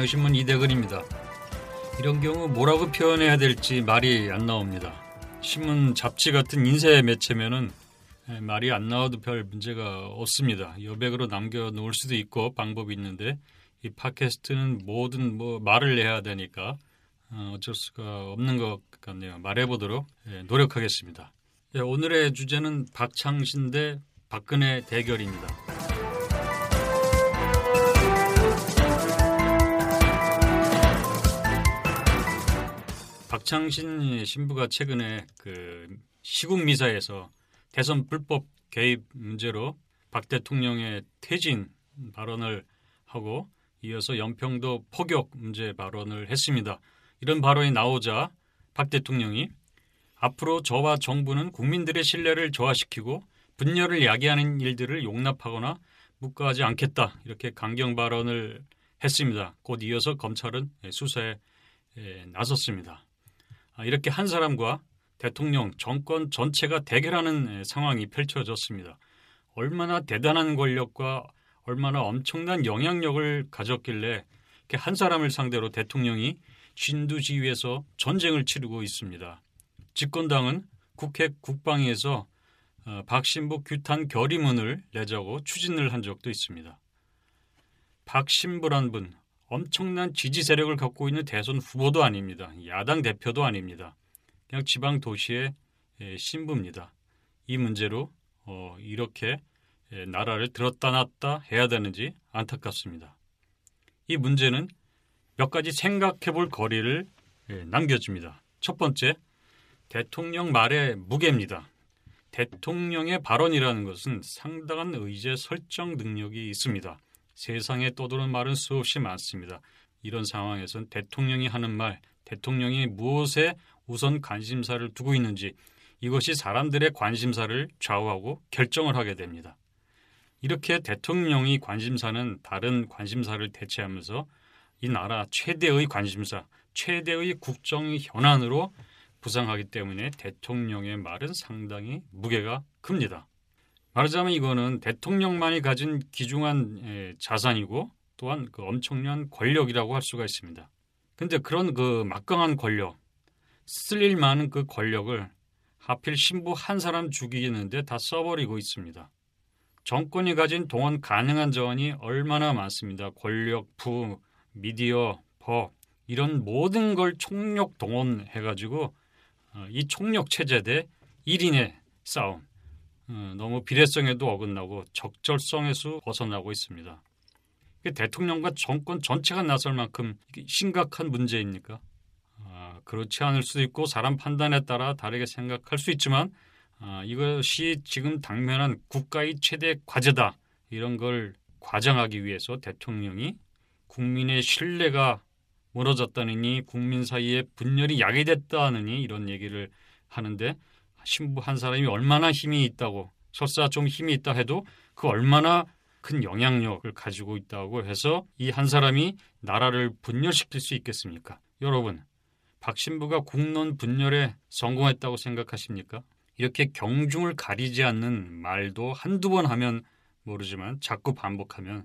경향신문 이대근입니다. 이런 경우 뭐라고 표현해야 될지 말이 안 나옵니다. 신문, 잡지 같은 인쇄 매체면은 에, 말이 안 나와도 별 문제가 없습니다. 여백으로 남겨 놓을 수도 있고 방법이 있는데 이 팟캐스트는 뭐든 뭐 말을 해야 되니까 어, 어쩔 수가 없는 것 같네요. 말해보도록 예, 노력하겠습니다. 예, 오늘의 주제는 박창신 대 박근혜 대결입니다. 박창신 신부가 최근에 그 시국 미사에서 대선 불법 개입 문제로 박 대통령의 퇴진 발언을 하고 이어서 연평도 포격 문제 발언을 했습니다. 이런 발언이 나오자 박 대통령이 앞으로 저와 정부는 국민들의 신뢰를 저하시키고 분열을 야기하는 일들을 용납하거나 묵과하지 않겠다 이렇게 강경 발언을 했습니다. 곧 이어서 검찰은 수사에 에, 나섰습니다. 아, 이렇게 한 사람과 대통령 정권 전체가 대결하는 상황이 펼쳐졌습니다. 얼마나 대단한 권력과 얼마나 엄청난 영향력을 가졌길래 한 사람을 상대로 대통령이 진두지휘에서 전쟁을 치르고 있습니다. 집권당은 국회 국방위에서 어, 박신부 규탄 결의문을 내자고 추진을 한 적도 있습니다. 박신부란 분 엄청난 지지 세력을 갖고 있는 대선 후보도 아닙니다. 야당 대표도 아닙니다. 그냥 지방 도시의 에, 신부입니다. 이 문제로 어, 이렇게 에, 나라를 들었다 놨다 해야 되는지 안타깝습니다. 이 문제는 몇 가지 생각해 볼 거리를 에, 남겨줍니다. 첫 번째, 대통령 말의 무게입니다. 대통령의 발언이라는 것은 상당한 의제 설정 능력이 있습니다. 세상에 떠도는 말은 수없이 많습니다. 이런 상황에선 대통령이 하는 말, 대통령이 무엇에 우선 관심사를 두고 있는지 이것이 사람들의 관심사를 좌우하고 결정을 하게 됩니다. 이렇게 대통령이 관심사는 다른 관심사를 대체하면서 이 나라 최대의 관심사, 최대의 국정 현안으로 부상하기 때문에 대통령의 말은 상당히 무게가 큽니다. 말하자면 이거는 대통령만이 가진 귀중한 에, 자산이고 또한 그 엄청난 권력이라고 할 수가 있습니다. 근데 그런 그 막강한 권력, 쓸일 많은 그 권력을 하필 신부 한 사람 죽이는데 다 써버리고 있습니다. 정권이 가진 동원 가능한 자원이 얼마나 많습니다. 권력, 부, 미디어, 법 이런 모든 걸 총력 동원해가지고 어, 이 총력 체제 대 1인의 싸움 어, 너무 비례성에도 어긋나고 적절성에서 벗어나고 있습니다. 대통령과 정권 전체가 나설 만큼 심각한 문제입니까? 아, 그렇지 않을 수도 있고 사람 판단에 따라 다르게 생각할 수 있지만 아, 이것이 지금 당면한 국가의 최대 과제다 이런 걸 과장하기 위해서 대통령이 국민의 신뢰가 무너졌다느니 국민 사이에 분열이 야기됐다느니 이런 얘기를 하는데 신부 한 사람이 얼마나 힘이 있다고 설사 좀 힘이 있다 해도 그 얼마나 큰 영향력을 가지고 있다고 해서 이 한 사람이 나라를 분열시킬 수 있겠습니까? 여러분, 박 신부가 국론 분열에 성공했다고 생각하십니까? 이렇게 경중을 가리지 않는 말도 한두 번 하면 모르지만 자꾸 반복하면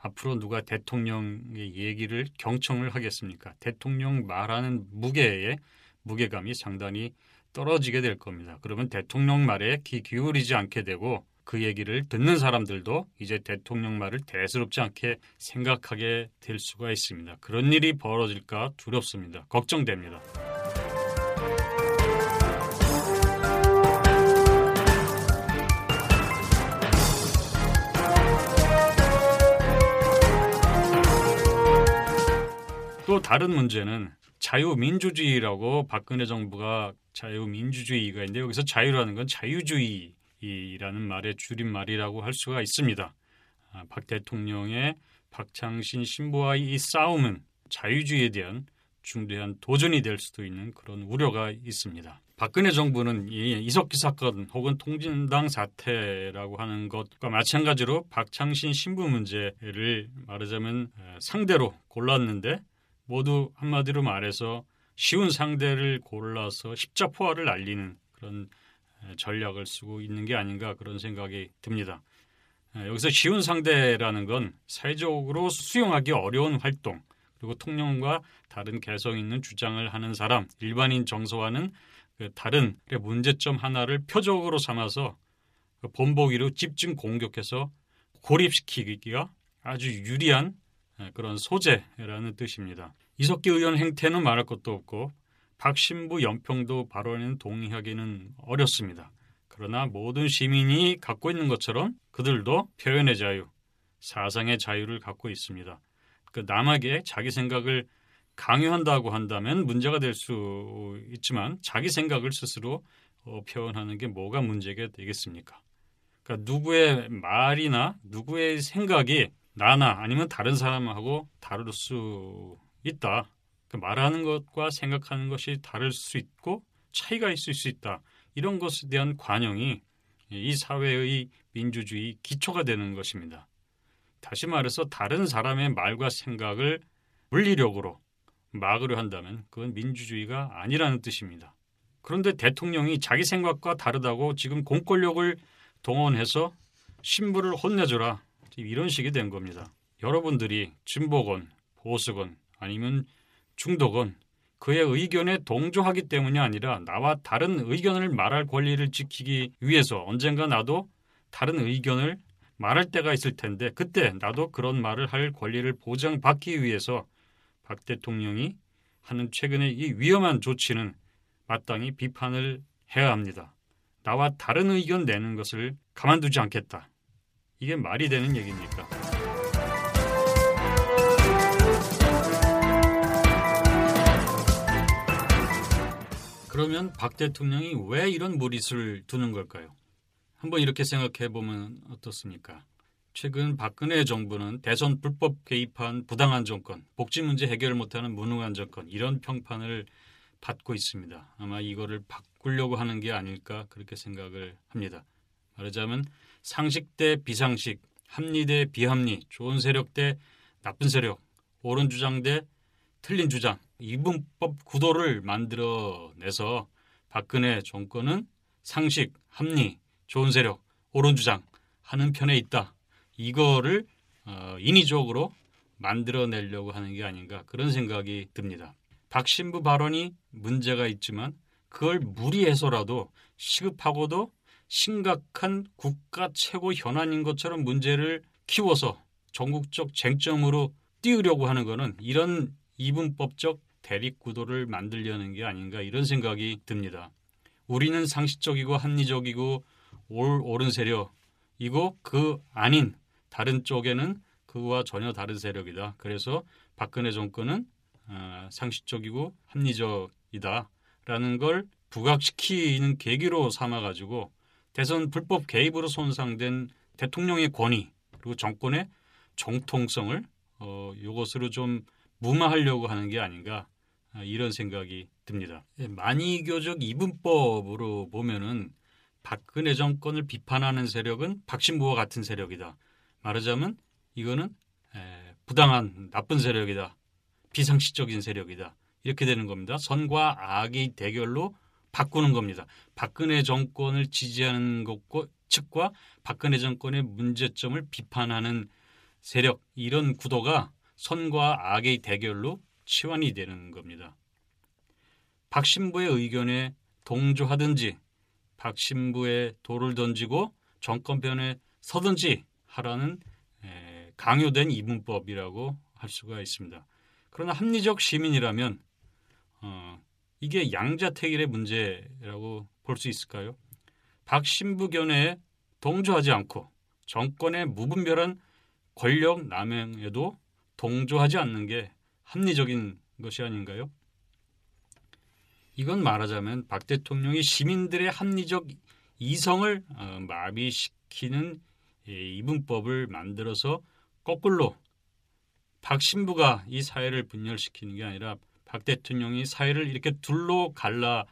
앞으로 누가 대통령의 얘기를 경청을 하겠습니까? 대통령 말하는 무게에 무게감이 상당히 떨어지게 될 겁니다. 그러면 대통령 말에 귀 기울이지 않게 되고 그 얘기를 듣는 사람들도 이제 대통령 말을 대수롭지 않게 생각하게 될 수가 있습니다. 그런 일이 벌어질까 두렵습니다. 걱정됩니다. 또 다른 문제는 자유민주주의라고 박근혜 정부가 자유민주주의 가 있는데 여기서 자유라는 건 자유주의라는 말의 줄임말이라고 할 수가 있습니다. 아, 박 대통령의 박창신 신부와의 이 싸움은 자유주의에 대한 중대한 도전이 될 수도 있는 그런 우려가 있습니다. 박근혜 정부는 이 이석기 사건 혹은 통진당 사태라고 하는 것과 마찬가지로 박창신 신부 문제를 말하자면 상대로 골랐는데 모두 한마디로 말해서 쉬운 상대를 골라서 십자포화를 날리는 그런 전략을 쓰고 있는 게 아닌가 그런 생각이 듭니다. 여기서 쉬운 상대라는 건 사회적으로 수용하기 어려운 활동 그리고 통령과 다른 개성 있는 주장을 하는 사람 일반인 정서와는 그 다른 문제점 하나를 표적으로 삼아서 그 본보기로 집중 공격해서 고립시키기가 아주 유리한 그런 소재라는 뜻입니다. 이석기 의원 행태는 말할 것도 없고 박신부 연평도 발언에는 동의하기는 어렵습니다. 그러나 모든 시민이 갖고 있는 것처럼 그들도 표현의 자유, 사상의 자유를 갖고 있습니다. 그 남에게 자기 생각을 강요한다고 한다면 문제가 될 수 있지만 자기 생각을 스스로 어, 표현하는 게 뭐가 문제가 되겠습니까? 그러니까 누구의 말이나 누구의 생각이 나나 아니면 다른 사람하고 다를 수 있다. 그 말하는 것과 생각하는 것이 다를 수 있고 차이가 있을 수 있다. 이런 것에 대한 관용이 이 사회의 민주주의 기초가 되는 것입니다. 다시 말해서 다른 사람의 말과 생각을 물리력으로 막으려 한다면 그건 민주주의가 아니라는 뜻입니다. 그런데 대통령이 자기 생각과 다르다고 지금 공권력을 동원해서 신부를 혼내줘라 이런 식이 된 겁니다. 여러분들이 진보건 보수건 아니면 중독건 그의 의견에 동조하기 때문이 아니라 나와 다른 의견을 말할 권리를 지키기 위해서 언젠가 나도 다른 의견을 말할 때가 있을 텐데 그때 나도 그런 말을 할 권리를 보장받기 위해서 박 대통령이 하는 최근의 이 위험한 조치는 마땅히 비판을 해야 합니다. 나와 다른 의견 내는 것을 가만두지 않겠다. 이게 말이 되는 얘기입니까? 그러면 박 대통령이 왜 이런 무리수를 두는 걸까요? 한번 이렇게 생각해 보면 어떻습니까? 최근 박근혜 정부는 대선 불법 개입한 부당한 정권, 복지 문제 해결을 못하는 무능한 정권 이런 평판을 받고 있습니다. 아마 이거를 바꾸려고 하는 게 아닐까 그렇게 생각을 합니다. 말하자면 상식 대 비상식, 합리 대 비합리, 좋은 세력 대 나쁜 세력, 옳은 주장 대 틀린 주장 이분법 구도를 만들어내서 박근혜 정권은 상식, 합리, 좋은 세력, 옳은 주장 하는 편에 있다. 이거를 어, 인위적으로 만들어내려고 하는 게 아닌가 그런 생각이 듭니다. 박신부 발언이 문제가 있지만 그걸 무리해서라도 시급하고도 심각한 국가 최고 현안인 것처럼 문제를 키워서 전국적 쟁점으로 띄우려고 하는 것은 이런 이분법적 대립 구도를 만들려는 게 아닌가 이런 생각이 듭니다. 우리는 상식적이고 합리적이고 올, 옳은 세력이고 그 아닌 다른 쪽에는 그와 전혀 다른 세력이다. 그래서 박근혜 정권은 어, 상식적이고 합리적이다라는 걸 부각시키는 계기로 삼아 가지고 대선 불법 개입으로 손상된 대통령의 권위 그리고 정권의 정통성을 어, 이것으로 좀 무마하려고 하는 게 아닌가 아, 이런 생각이 듭니다. 예, 만이교적 이분법으로 보면은 박근혜 정권을 비판하는 세력은 박신부와 같은 세력이다. 말하자면 이거는 부당한 나쁜 세력이다. 비상식적인 세력이다. 이렇게 되는 겁니다. 선과 악의 대결로 바꾸는 겁니다. 박근혜 정권을 지지하는 것과 측과 박근혜 정권의 문제점을 비판하는 세력 이런 구도가 선과 악의 대결로 치환이 되는 겁니다. 박 신부의 의견에 동조하든지 박 신부의 돌을 던지고 정권편에 서든지 하라는 강요된 이분법이라고 할 수가 있습니다. 그러나 합리적 시민이라면 어, 이게 양자택일의 문제라고 볼 수 있을까요? 박 신부 견해에 동조하지 않고 정권의 무분별한 권력 남용에도 동조하지 않는 게 합리적인 것이 아닌가요? 이건 말하자면 박 대통령이 시민들의 합리적 이성을 어, 마비시키는 이분법을 만들어서 거꾸로 박 신부가 이 사회를 분열시키는 게 아니라 박 대통령이 사회를 이렇게 둘로 갈라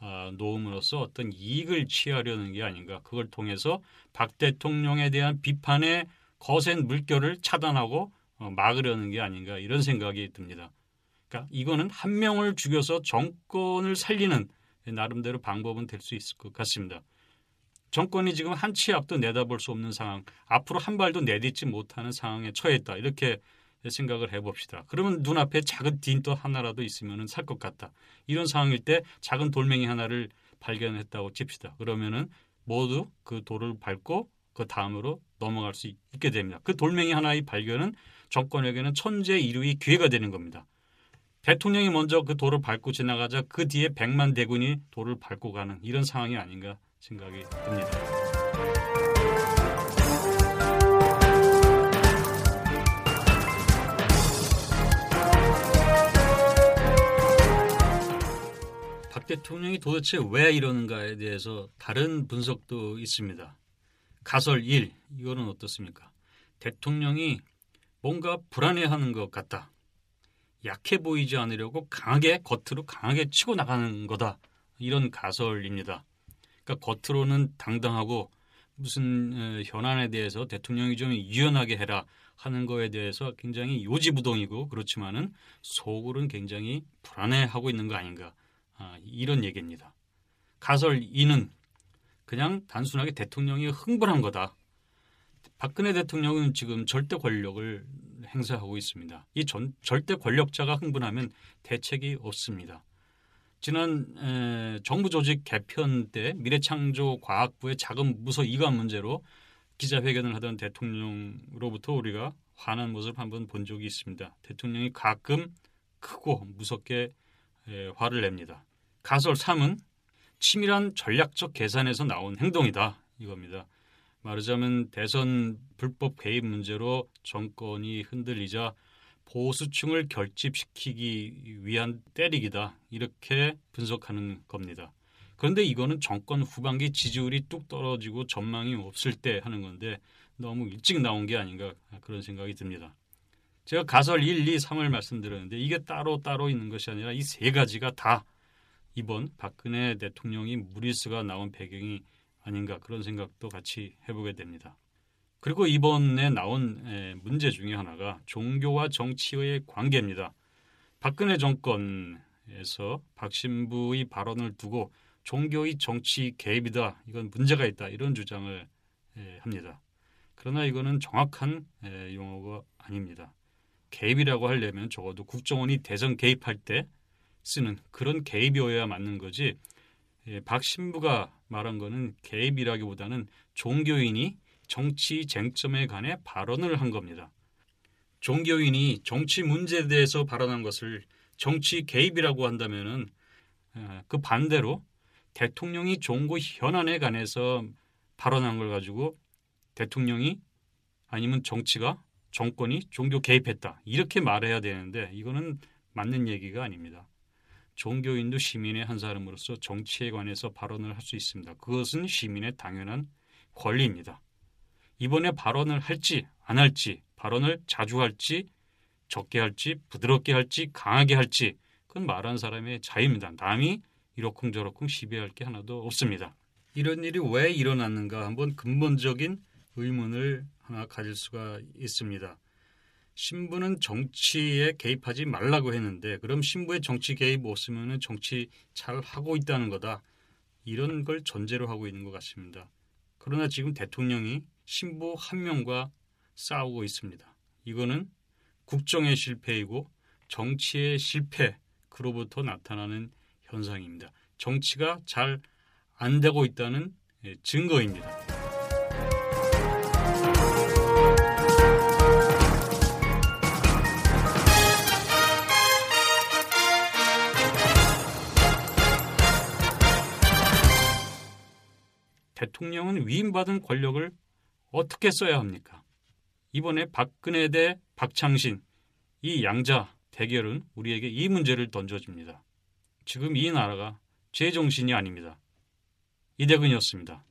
어, 놓음으로써 어떤 이익을 취하려는 게 아닌가. 그걸 통해서 박 대통령에 대한 비판의 거센 물결을 차단하고 어, 막으려는 게 아닌가 이런 생각이 듭니다. 그러니까 이거는 한 명을 죽여서 정권을 살리는 나름대로 방법은 될 수 있을 것 같습니다. 정권이 지금 한 치 앞도 내다볼 수 없는 상황, 앞으로 한 발도 내딛지 못하는 상황에 처했다. 이렇게 생각을 해봅시다. 그러면 눈앞에 작은 딘또 하나라도 있으면 살 것 같다. 이런 상황일 때 작은 돌멩이 하나를 발견했다고 칩시다. 그러면은 모두 그 돌을 밟고 그 다음으로 넘어갈 수 있게 됩니다. 그 돌멩이 하나의 발견은 정권에게는 천재 이루의 기회가 되는 겁니다. 대통령이 먼저 그 돌을 밟고 지나가자 그 뒤에 백만 대군이 돌을 밟고 가는 이런 상황이 아닌가 생각이 듭니다. 박 대통령이 도대체 왜 이러는가에 대해서 다른 분석도 있습니다. 가설 1 이거는 어떻습니까? 대통령이 뭔가 불안해하는 것 같다. 약해 보이지 않으려고 강하게 겉으로 강하게 치고 나가는 거다. 이런 가설입니다. 그러니까 겉으로는 당당하고 무슨 현안에 대해서 대통령이 좀 유연하게 해라 하는 거에 대해서 굉장히 요지부동이고 그렇지만은 속으로는 굉장히 불안해하고 있는 거 아닌가 아, 이런 얘기입니다. 가설 2는 그냥 단순하게 대통령이 흥분한 거다. 박근혜 대통령은 지금 절대 권력을 행사하고 있습니다. 이 전, 절대 권력자가 흥분하면 대책이 없습니다. 지난 에, 정부 조직 개편 때 미래창조과학부의 자금 무서 이관 문제로 기자회견을 하던 대통령으로부터 우리가 화난 모습을 한번 본 적이 있습니다. 대통령이 가끔 크고 무섭게 에, 화를 냅니다. 가설 3은 치밀한 전략적 계산에서 나온 행동이다 이겁니다. 말하자면 대선 불법 개입 문제로 정권이 흔들리자 보수층을 결집시키기 위한 때리기다 이렇게 분석하는 겁니다. 그런데 이거는 정권 후반기 지지율이 뚝 떨어지고 전망이 없을 때 하는 건데 너무 일찍 나온 게 아닌가 그런 생각이 듭니다. 제가 가설 1, 2, 3을 말씀드렸는데 이게 따로 따로 있는 것이 아니라 이 세 가지가 다 이번 박근혜 대통령이 무리스가 나온 배경이 아닌가 그런 생각도 같이 해보게 됩니다. 그리고 이번에 나온 문제 중에 하나가 종교와 정치의 관계입니다. 박근혜 정권에서 박신부의 발언을 두고 종교의 정치 개입이다. 이건 문제가 있다. 이런 주장을 합니다. 그러나 이거는 정확한 용어가 아닙니다. 개입이라고 하려면 적어도 국정원이 대선 개입할 때 쓰는 그런 개입이어야 맞는 거지. 박 신부가 말한 거는 개입이라기보다는 종교인이 정치 쟁점에 관해 발언을 한 겁니다. 종교인이 정치 문제에 대해서 발언한 것을 정치 개입이라고 한다면은 그 반대로 대통령이 종고 현안에 관해서 발언한 걸 가지고 대통령이 아니면 정치가 정권이 종교 개입했다 이렇게 말해야 되는데 이거는 맞는 얘기가 아닙니다. 종교인도 시민의 한 사람으로서 정치에 관해서 발언을 할 수 있습니다. 그것은 시민의 당연한 권리입니다. 이번에 발언을 할지 안 할지 발언을 자주 할지 적게 할지 부드럽게 할지 강하게 할지 그건 말하는 사람의 자유입니다. 남이 이러쿵저러쿵 시비할 게 하나도 없습니다. 이런 일이 왜 일어났는가 한번 근본적인 의문을 하나 가질 수가 있습니다. 신부는 정치에 개입하지 말라고 했는데 그럼 신부의 정치 개입 없으면 정치 잘 하고 있다는 거다. 이런 걸 전제로 하고 있는 것 같습니다. 그러나 지금 대통령이 신부 한 명과 싸우고 있습니다. 이거는 국정의 실패이고 정치의 실패 그로부터 나타나는 현상입니다. 정치가 잘 안 되고 있다는 예, 증거입니다. 대통령은 위임받은 권력을 어떻게 써야 합니까? 이번에 박근혜 대 박창신 이 양자 대결은 우리에게 이 문제를 던져줍니다. 지금 이 나라가 제정신이 아닙니다. 이대근이었습니다.